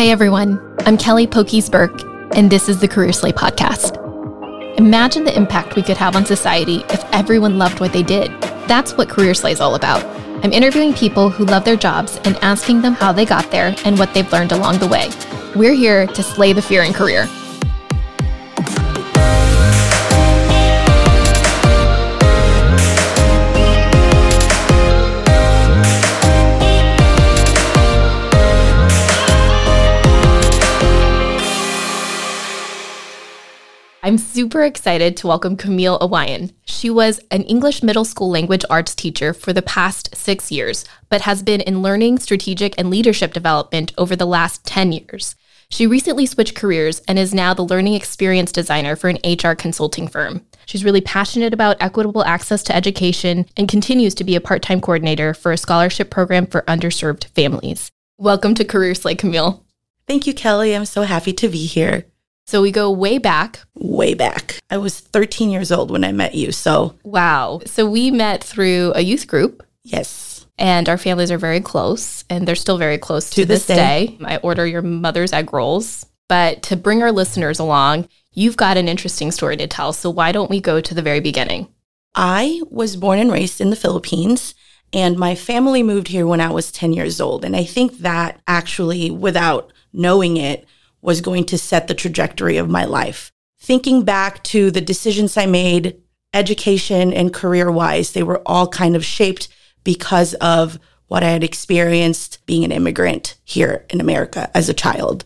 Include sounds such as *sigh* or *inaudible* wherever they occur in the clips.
Hi, everyone. I'm Kelly Pokies Burke, and this is the Career Slay podcast. Imagine the impact we could have on society if everyone loved what they did. That's what Career Slay is all about. I'm interviewing people who love their jobs and asking them how they got there and what they've learned along the way. We're here to slay the fear in career. I'm super excited to welcome Camille Awayan. She was an English middle school language arts teacher for the past six years, but has been in learning, strategic, and leadership development over the last 10 years. She recently switched careers and is now the learning experience designer for an HR consulting firm. She's really passionate about equitable access to education and continues to be a part time coordinator for a scholarship program for underserved families. Welcome to Career Slay, Camille. Thank you, Kelly. I'm so happy to be here. So we go way back. Way back. I was 13 years old when I met you. So, wow. So we met through a youth group. Yes. And our families are very close, and they're still very close to, to this, this day. day. I order your mother's egg rolls. But to bring our listeners along, you've got an interesting story to tell. So why don't we go to the very beginning? I was born and raised in the Philippines. And my family moved here when I was 10 years old. And I think that actually, without knowing it, was going to set the trajectory of my life. Thinking back to the decisions I made, education and career wise, they were all kind of shaped because of what I had experienced being an immigrant here in America as a child.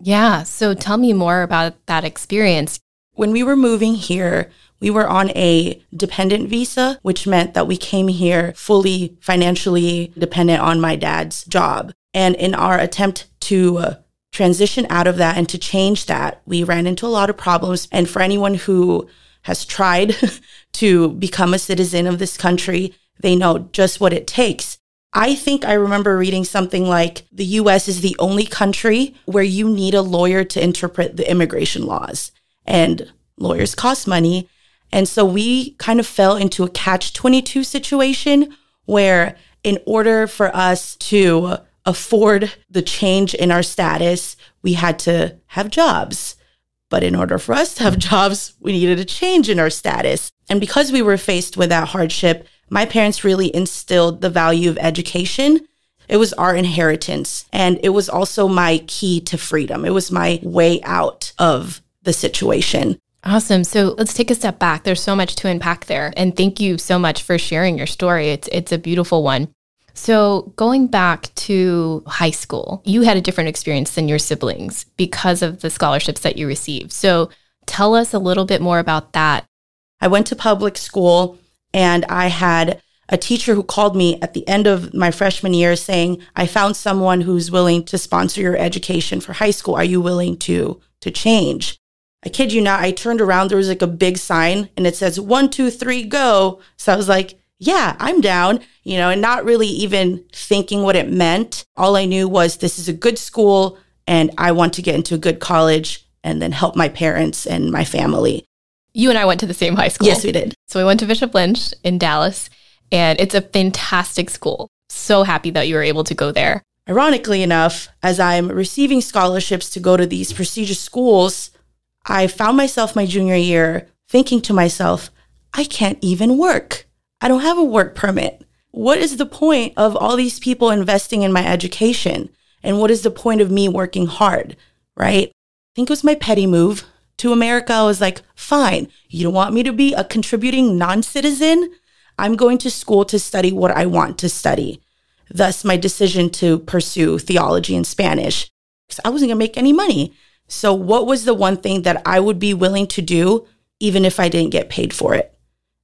Yeah. So tell me more about that experience. When we were moving here, we were on a dependent visa, which meant that we came here fully financially dependent on my dad's job. And in our attempt to transition out of that and to change that, we ran into a lot of problems. And for anyone who has tried *laughs* to become a citizen of this country, they know just what it takes. I think I remember reading something like the US is the only country where you need a lawyer to interpret the immigration laws, and lawyers cost money. And so we kind of fell into a catch 22 situation where, in order for us to afford the change in our status, we had to have jobs. But in order for us to have jobs, we needed a change in our status. And because we were faced with that hardship, my parents really instilled the value of education. It was our inheritance. And it was also my key to freedom. It was my way out of the situation. Awesome. So let's take a step back. There's so much to unpack there. And thank you so much for sharing your story. It's it's a beautiful one. So, going back to high school, you had a different experience than your siblings because of the scholarships that you received. So, tell us a little bit more about that. I went to public school and I had a teacher who called me at the end of my freshman year saying, "I found someone who's willing to sponsor your education for high school. Are you willing to to change?" I kid you not, I turned around, there was like a big sign and it says one, two, three, go. So I was like, yeah, I'm down, you know, and not really even thinking what it meant. All I knew was this is a good school and I want to get into a good college and then help my parents and my family. You and I went to the same high school. Yes, we did. So we went to Bishop Lynch in Dallas, and it's a fantastic school. So happy that you were able to go there. Ironically enough, as I'm receiving scholarships to go to these prestigious schools, I found myself my junior year thinking to myself, I can't even work. I don't have a work permit. What is the point of all these people investing in my education? And what is the point of me working hard? Right? I think it was my petty move to America. I was like, fine, you don't want me to be a contributing non citizen? I'm going to school to study what I want to study. Thus, my decision to pursue theology and Spanish because I wasn't going to make any money. So, what was the one thing that I would be willing to do, even if I didn't get paid for it?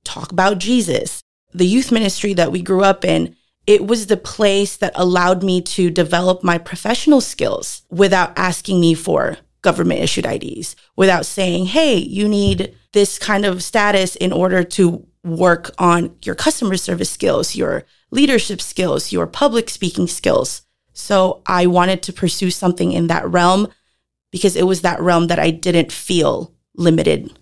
Talk about Jesus the youth ministry that we grew up in, it was the place that allowed me to develop my professional skills without asking me for government issued IDs, without saying, hey, you need this kind of status in order to work on your customer service skills, your leadership skills, your public speaking skills. So I wanted to pursue something in that realm because it was that realm that I didn't feel limited.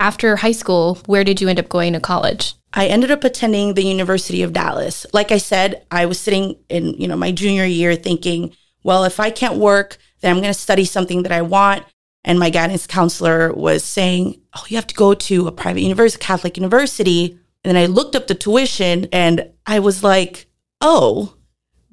After high school, where did you end up going to college? I ended up attending the University of Dallas. Like I said, I was sitting in, you know, my junior year thinking, well, if I can't work, then I'm going to study something that I want. And my guidance counselor was saying, Oh, you have to go to a private university, Catholic university. And then I looked up the tuition and I was like, Oh,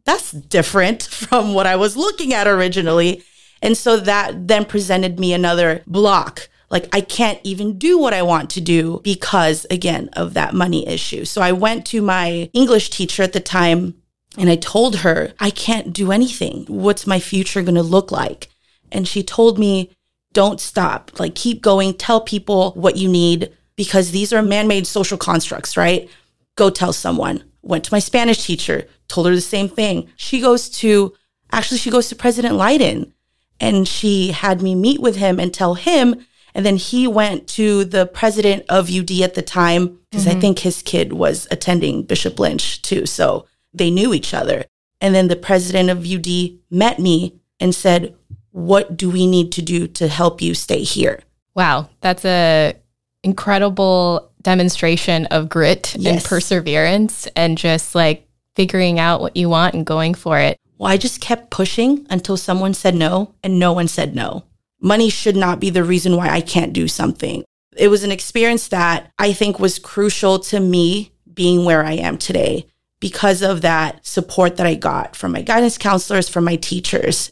that's different *laughs* from what I was looking at originally. And so that then presented me another block. Like I can't even do what I want to do because again of that money issue. So I went to my English teacher at the time and I told her, I can't do anything. What's my future going to look like? And she told me, don't stop. Like keep going. Tell people what you need because these are man-made social constructs, right? Go tell someone. Went to my Spanish teacher, told her the same thing. She goes to, actually, she goes to President Leiden and she had me meet with him and tell him. And then he went to the president of UD at the time because mm-hmm. I think his kid was attending Bishop Lynch too. So they knew each other. And then the president of UD met me and said, What do we need to do to help you stay here? Wow, that's a incredible demonstration of grit yes. and perseverance and just like figuring out what you want and going for it. Well, I just kept pushing until someone said no and no one said no. Money should not be the reason why I can't do something. It was an experience that I think was crucial to me being where I am today because of that support that I got from my guidance counselors, from my teachers.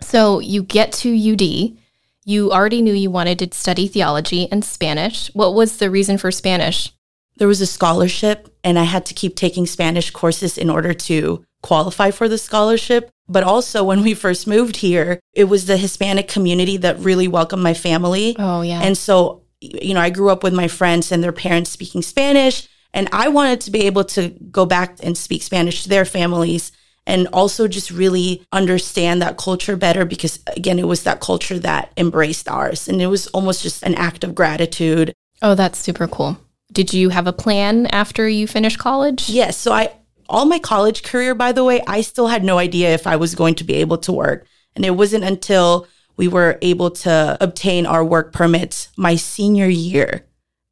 So you get to UD. You already knew you wanted to study theology and Spanish. What was the reason for Spanish? There was a scholarship, and I had to keep taking Spanish courses in order to qualify for the scholarship. But also, when we first moved here, it was the Hispanic community that really welcomed my family. Oh, yeah. And so, you know, I grew up with my friends and their parents speaking Spanish. And I wanted to be able to go back and speak Spanish to their families and also just really understand that culture better because, again, it was that culture that embraced ours. And it was almost just an act of gratitude. Oh, that's super cool. Did you have a plan after you finished college? Yes. So I all my college career, by the way, I still had no idea if I was going to be able to work. And it wasn't until we were able to obtain our work permits my senior year.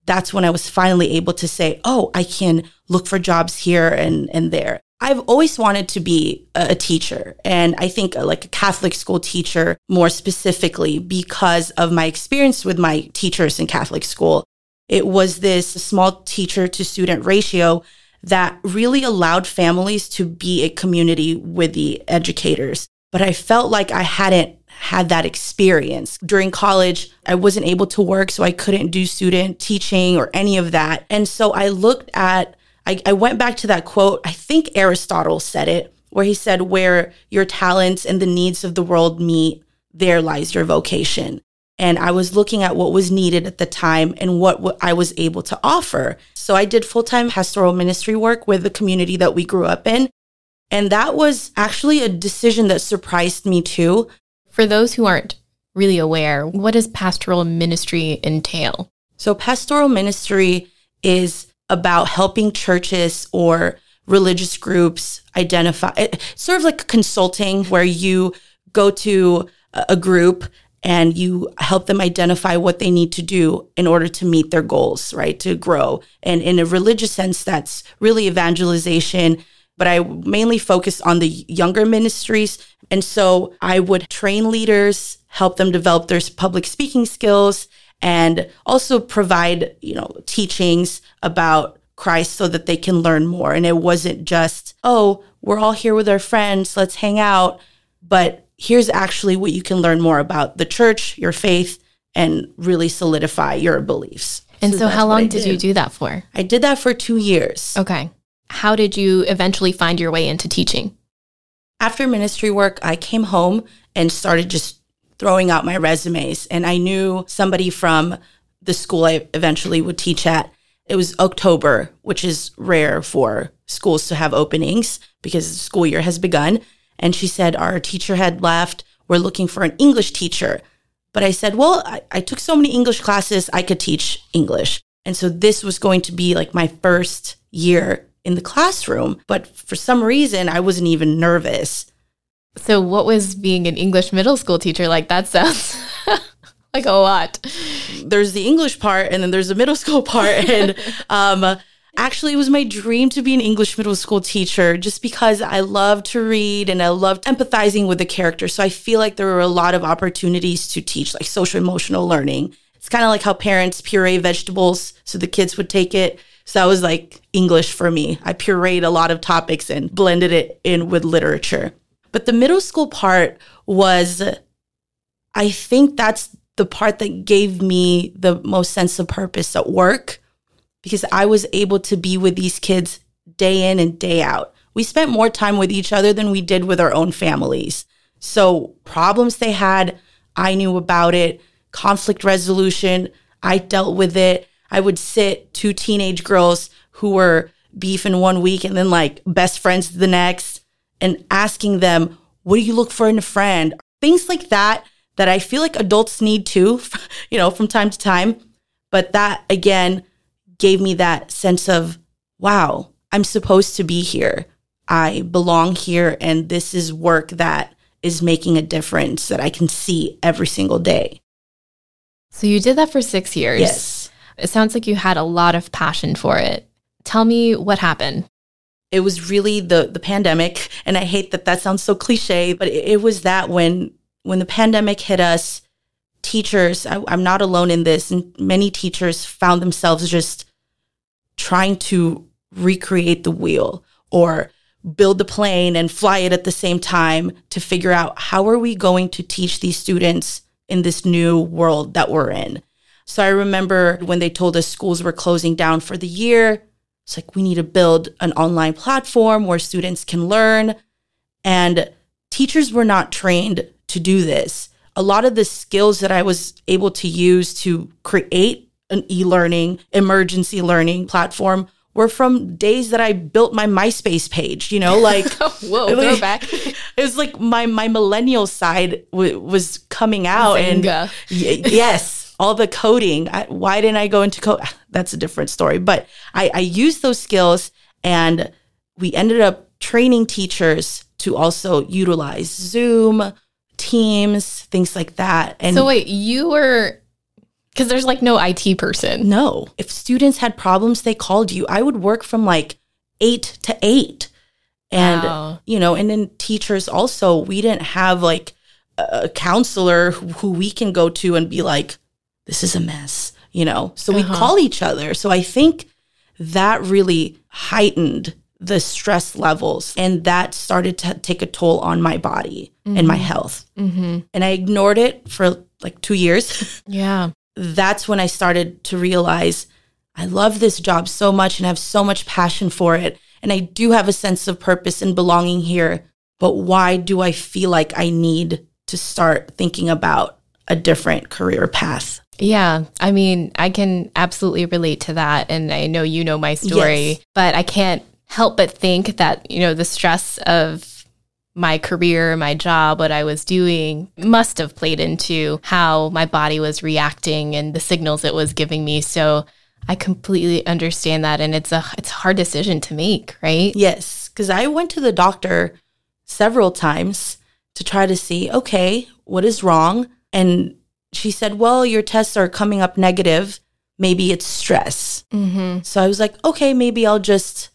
That's when I was finally able to say, oh, I can look for jobs here and, and there. I've always wanted to be a teacher. And I think uh, like a Catholic school teacher more specifically because of my experience with my teachers in Catholic school. It was this small teacher to student ratio that really allowed families to be a community with the educators. But I felt like I hadn't had that experience. During college, I wasn't able to work, so I couldn't do student teaching or any of that. And so I looked at, I, I went back to that quote. I think Aristotle said it, where he said, Where your talents and the needs of the world meet, there lies your vocation and I was looking at what was needed at the time and what I was able to offer. So I did full time pastoral ministry work with the community that we grew up in. And that was actually a decision that surprised me too. For those who aren't really aware, what does pastoral ministry entail? So, pastoral ministry is about helping churches or religious groups identify, eh, sort of like consulting, where you go to a group and you help them identify what they need to do in order to meet their goals, right? To grow. And in a religious sense, that's really evangelization. But I mainly focus on the younger ministries. And so I would train leaders, help them develop their public speaking skills, and also provide, you know, teachings about Christ so that they can learn more. And it wasn't just, oh, we're all here with our friends, let's hang out. But here's actually what you can learn more about the church, your faith, and really solidify your beliefs. And so, so how long did. did you do that for? I did that for two years. Okay. How did you eventually find your way into teaching? After ministry work, I came home and started just throwing out my resumes. And I knew somebody from the school I eventually would teach at. It was October, which is rare for schools to have openings because the school year has begun. And she said, Our teacher had left. We're looking for an English teacher. But I said, Well, I, I took so many English classes, I could teach English. And so this was going to be like my first year in the classroom. But for some reason, I wasn't even nervous. So, what was being an English middle school teacher like? That sounds *laughs* like a lot. There's the English part, and then there's the middle school part. And *laughs* um, Actually, it was my dream to be an English middle school teacher just because I love to read and I loved empathizing with the characters. So I feel like there were a lot of opportunities to teach like social emotional learning. It's kind of like how parents puree vegetables so the kids would take it. So that was like English for me. I pureed a lot of topics and blended it in with literature. But the middle school part was, I think that's the part that gave me the most sense of purpose at work because I was able to be with these kids day in and day out. We spent more time with each other than we did with our own families. So, problems they had, I knew about it. Conflict resolution, I dealt with it. I would sit two teenage girls who were beefing one week and then like best friends the next and asking them, What do you look for in a friend? Things like that, that I feel like adults need too, *laughs* you know, from time to time. But that again, gave me that sense of, wow, I'm supposed to be here. I belong here. And this is work that is making a difference that I can see every single day. So you did that for six years. Yes. It sounds like you had a lot of passion for it. Tell me what happened. It was really the the pandemic, and I hate that that sounds so cliche, but it, it was that when when the pandemic hit us, teachers, I, I'm not alone in this, and many teachers found themselves just trying to recreate the wheel or build the plane and fly it at the same time to figure out how are we going to teach these students in this new world that we're in. So I remember when they told us schools were closing down for the year, it's like we need to build an online platform where students can learn and teachers were not trained to do this. A lot of the skills that I was able to use to create an e-learning emergency learning platform were from days that I built my MySpace page, you know, like *laughs* whoa, like, back. *laughs* it was like my my millennial side w- was coming out and y- yes, all the coding. I, why didn't I go into code? *laughs* That's a different story, but I I used those skills and we ended up training teachers to also utilize Zoom, Teams, things like that. And so wait, you were because there's like no IT person. No. If students had problems, they called you. I would work from like eight to eight. And, wow. you know, and then teachers also, we didn't have like a counselor who, who, we can go to and be like, this is a mess, you know? So uh-huh. we call each other. So I think that really heightened the stress levels and that started to take a toll on my body mm-hmm. and my mm-hmm. health. Mm-hmm. And I ignored it for like two years. *laughs* Yeah that's when I started to realize I love this job so much and have so much passion for it. And I do have a sense of purpose and belonging here. But why do I feel like I need to start thinking about a different career path? Yeah, I mean, I can absolutely relate to that. And I know you know my story, yes. but I can't help but think that, you know, the stress of my career, my job, what I was doing must have played into how my body was reacting and the signals it was giving me. So I completely understand that and it's a it's a hard decision to make, right? Yes, cuz I went to the doctor several times to try to see, okay, what is wrong? And she said, "Well, your tests are coming up negative. Maybe it's stress." Mm-hmm. So I was like, "Okay, maybe I'll just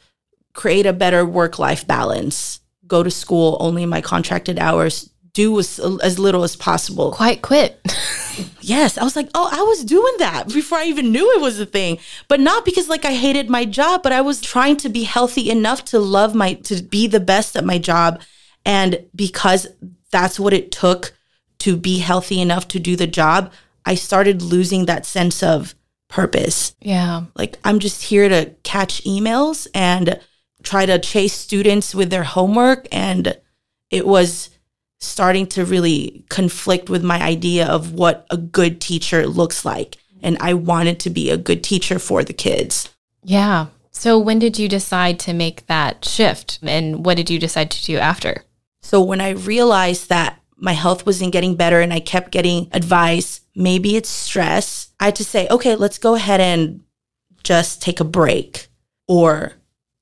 create a better work-life balance." Go to school only in my contracted hours, do as, as little as possible. Quite quit. *laughs* yes. I was like, oh, I was doing that before I even knew it was a thing. But not because like I hated my job, but I was trying to be healthy enough to love my, to be the best at my job. And because that's what it took to be healthy enough to do the job, I started losing that sense of purpose. Yeah. Like I'm just here to catch emails and try to chase students with their homework and it was starting to really conflict with my idea of what a good teacher looks like and I wanted to be a good teacher for the kids. Yeah. So when did you decide to make that shift and what did you decide to do after? So when I realized that my health wasn't getting better and I kept getting advice, maybe it's stress, I had to say, okay, let's go ahead and just take a break or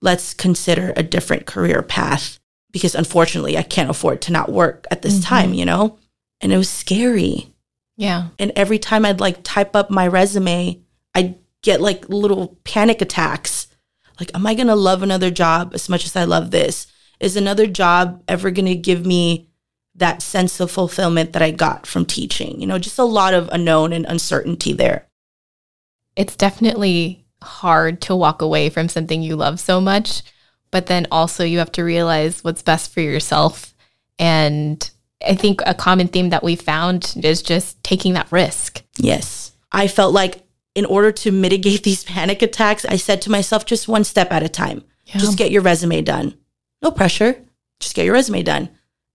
let's consider a different career path because unfortunately I can't afford to not work at this mm-hmm. time, you know? And it was scary. Yeah. And every time I'd like type up my resume, I'd get like little panic attacks. Like, am I going to love another job as much as I love this? Is another job ever going to give me that sense of fulfillment that I got from teaching? You know, just a lot of unknown and uncertainty there. It's definitely hard to walk away from something you love so much, but then also you have to realize what's best for yourself. And I think a common theme that we found is just taking that risk. Yes. I felt like in order to mitigate *laughs* these panic attacks, I said to myself, just one step at a time. Yeah. Just get your resume done. No pressure. Just get your resume done.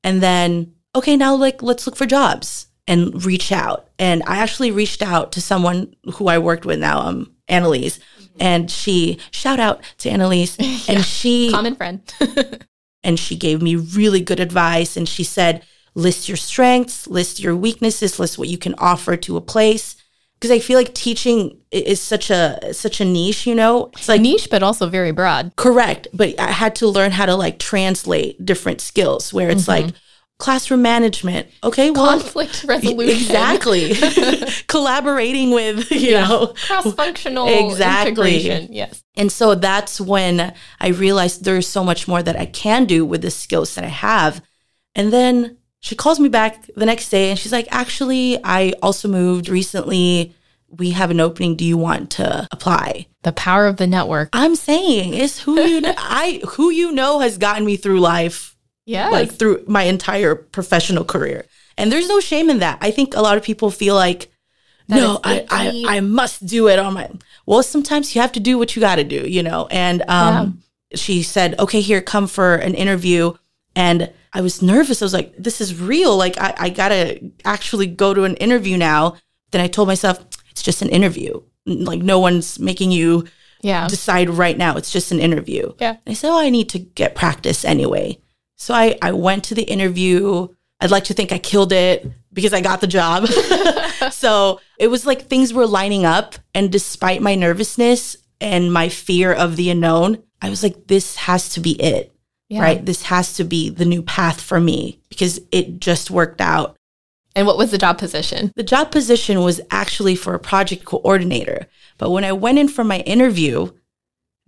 And then, okay, now like let's look for jobs and reach out. And I actually reached out to someone who I worked with now, um, Annalise. Mm-hmm. And she shout out to Annalise. *laughs* yeah. And she common friend. *laughs* and she gave me really good advice. And she said, list your strengths, list your weaknesses, list what you can offer to a place because I feel like teaching is such a such a niche, you know. It's like niche, but also very broad. Correct, but I had to learn how to like translate different skills. Where it's mm-hmm. like classroom management, okay, well, conflict resolution, exactly, *laughs* collaborating with you know cross functional exactly. integration. Yes, and so that's when I realized there's so much more that I can do with the skills that I have, and then she calls me back the next day and she's like, actually, I also moved recently. We have an opening. Do you want to apply? The power of the network. I'm saying is who you know, I who you know has gotten me through life. Yeah. Like through my entire professional career. And there's no shame in that. I think a lot of people feel like that no, I, I, I must do it on my well, sometimes you have to do what you gotta do, you know. And um yeah. she said, Okay, here, come for an interview. And I was nervous. I was like, this is real. Like, I, I gotta actually go to an interview now. Then I told myself, it's just an interview. Like, no one's making you yeah. decide right now. It's just an interview. Yeah. I said, oh, I need to get practice anyway. So I, I went to the interview. I'd like to think I killed it because I got the job. *laughs* so it was like things were lining up. And despite my nervousness and my fear of the unknown, I was like, this has to be it yeah. right? This has to be the new path for me because it just worked out. And what was the job position? The job position was actually for a project coordinator. But when I went in for my interview,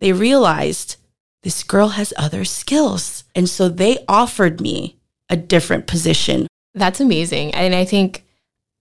they realized this girl has other skills. And so they offered me a different position. That's amazing. And I think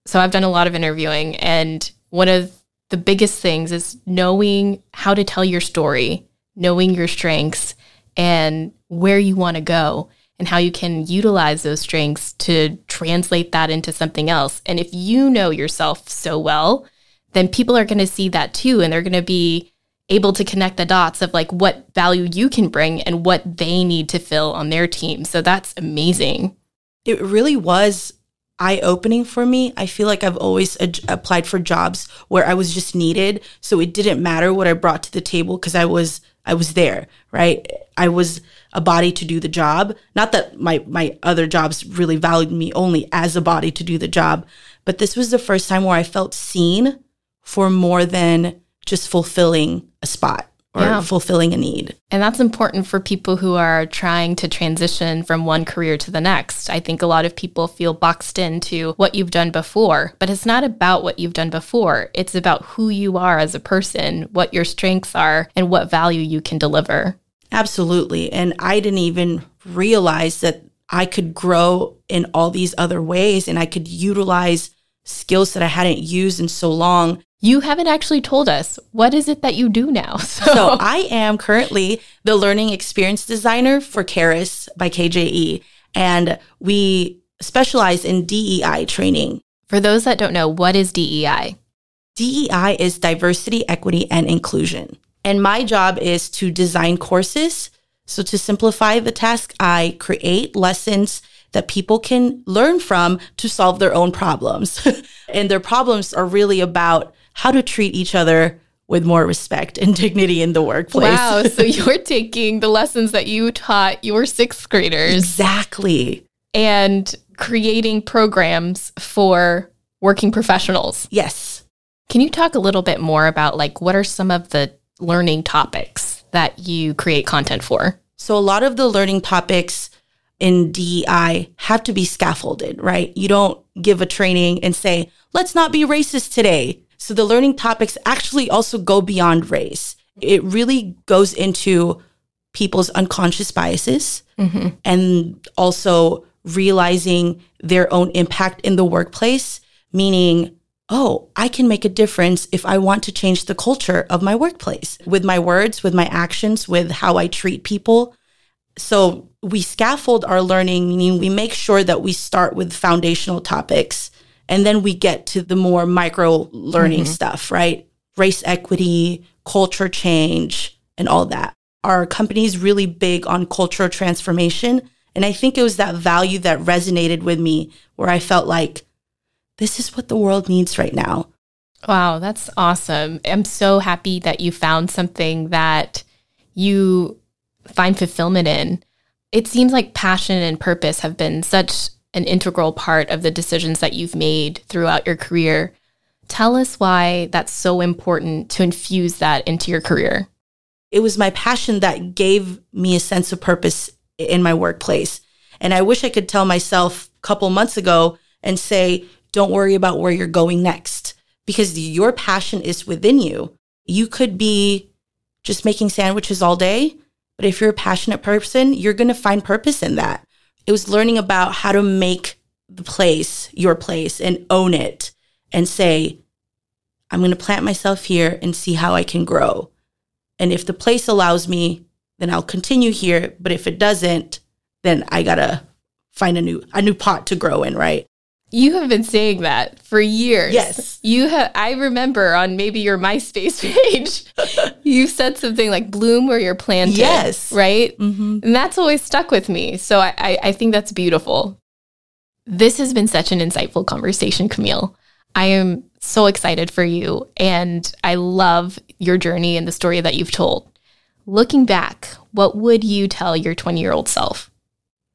so. I've done a lot of interviewing, and one of the biggest things is knowing how to tell your story, knowing your strengths, and where you want to go and how you can utilize those strengths to translate that into something else. And if you know yourself so well, then people are going to see that too. And they're going to be able to connect the dots of like what value you can bring and what they need to fill on their team. So that's amazing. It really was eye opening for me. I feel like I've always ad- applied for jobs where I was just needed. So it didn't matter what I brought to the table because I was I was there, right? I was a body to do the job. Not that my my other jobs really valued me only as a body to do the job, but this was the first time where I felt seen for more than just fulfilling a spot or yeah. fulfilling a need. And that's important for people who are trying to transition from one career to the next. I think a lot of people feel boxed into what you've done before, but it's not about what you've done before. It's about who you are as a person, what your strengths are, and what value you can deliver. Absolutely. And I didn't even realize that I could grow in all these other ways and I could utilize skills that I hadn't used in so long you haven't actually told us what is it that you do now. *laughs* So, so I am currently the learning experience designer for Karis by KJE, and we specialize in DEI training. For those that don't know, what is DEI? DEI is diversity, equity, and inclusion. And my job is to design courses. So to simplify the task, I create lessons that people can learn from to solve their own problems. *laughs* and their problems are really about how to treat each other with more respect and *laughs* dignity in the workplace. Wow. So *laughs* you're taking the lessons that you taught your sixth graders. Exactly. And creating programs for working professionals. Yes. Can you talk a little bit more about like what are some of the learning topics that you create content for? So a lot of the learning topics in DEI have to be scaffolded, right? You don't give a training and say, let's not be racist today. So the learning topics actually also go beyond race. It really goes into people's unconscious biases mm-hmm. and also realizing their own impact in the workplace, meaning, oh, I can make a difference if I want to change the culture of my workplace with my words, with my actions, with how I treat people. So we scaffold our learning, meaning we make sure that we start with foundational topics and then we get to the more micro learning mm-hmm. stuff, right? Race equity, culture change, and all that. Our company is really big on cultural transformation. And I think it was that value that resonated with me where I felt like this is what the world needs right now. Wow, that's awesome. I'm so happy that you found something that you find fulfillment in. It seems like passion and purpose have been such an integral part of the decisions that you've made throughout your career. Tell us why that's so important to infuse that into your career. It was my passion that gave me a sense of purpose in my workplace. And I wish I could tell myself a couple months ago and say, don't worry about where you're going next because your passion is within you. You could be just making sandwiches all day, but if you're a passionate person, you're going to find purpose in that. It was learning about how to make the place your place and own it and say, I'm going to plant myself here and see how I can grow. And if the place allows me, then I'll continue here. But if it doesn't, then I got to find a new a new pot to grow in, right? You have been saying that for years. Yes. You have I remember on maybe your MySpace *laughs* page, *laughs* you said something like bloom where you're planted. Yes. Right? Mm-hmm. And that's always stuck with me. So I, I, I think that's beautiful. This has been such an insightful conversation, Camille. I am so excited for you and I love your journey and the story that you've told. Looking back, what would you tell your 20 year old self?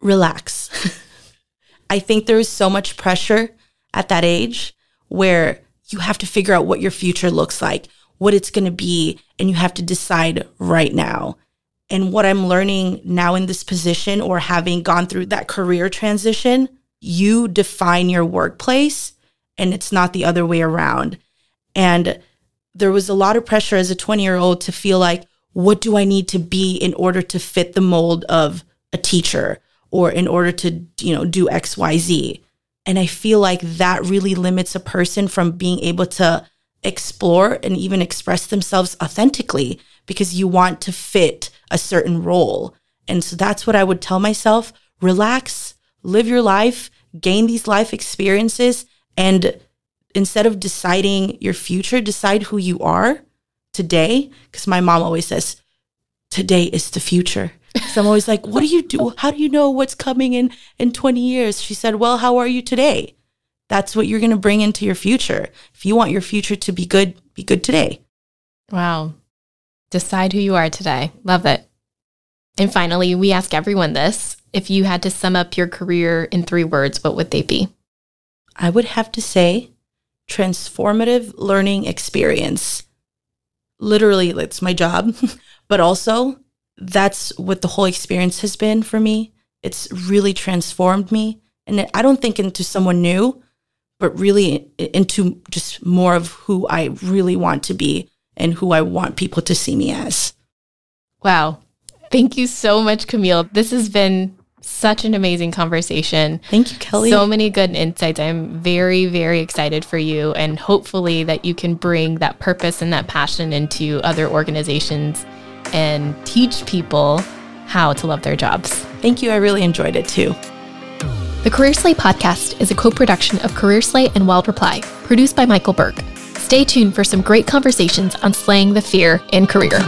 Relax. *laughs* I think there is so much pressure at that age where you have to figure out what your future looks like, what it's going to be, and you have to decide right now. And what I'm learning now in this position or having gone through that career transition, you define your workplace and it's not the other way around. And there was a lot of pressure as a 20 year old to feel like, what do I need to be in order to fit the mold of a teacher? Or in order to, you know, do XYZ. And I feel like that really limits a person from being able to explore and even express themselves authentically because you want to fit a certain role. And so that's what I would tell myself relax, live your life, gain these life experiences, and instead of deciding your future, decide who you are today. Because my mom always says, today is the future. So I'm always like, what do you do? How do you know what's coming in in 20 years? She said, well, how are you today? That's what you're going to bring into your future. If you want your future to be good, be good today. Wow. Decide who you are today. Love it. And finally, we ask everyone this. If you had to sum up your career in three words, what would they be? I would have to say transformative learning experience. Literally, it's my job, *laughs* but also that's what the whole experience has been for me. It's really transformed me. And I don't think into someone new, but really into just more of who I really want to be and who I want people to see me as. Wow. Thank you so much, Camille. This has been such an amazing conversation. Thank you, Kelly. So many good insights. I'm very, very excited for you, and hopefully, that you can bring that purpose and that passion into other organizations and teach people how to love their jobs. Thank you. I really enjoyed it too. The Career Slay podcast is a co production of Career Slay and Wild Reply, produced by Michael Berg. Stay tuned for some great conversations on slaying the fear in career.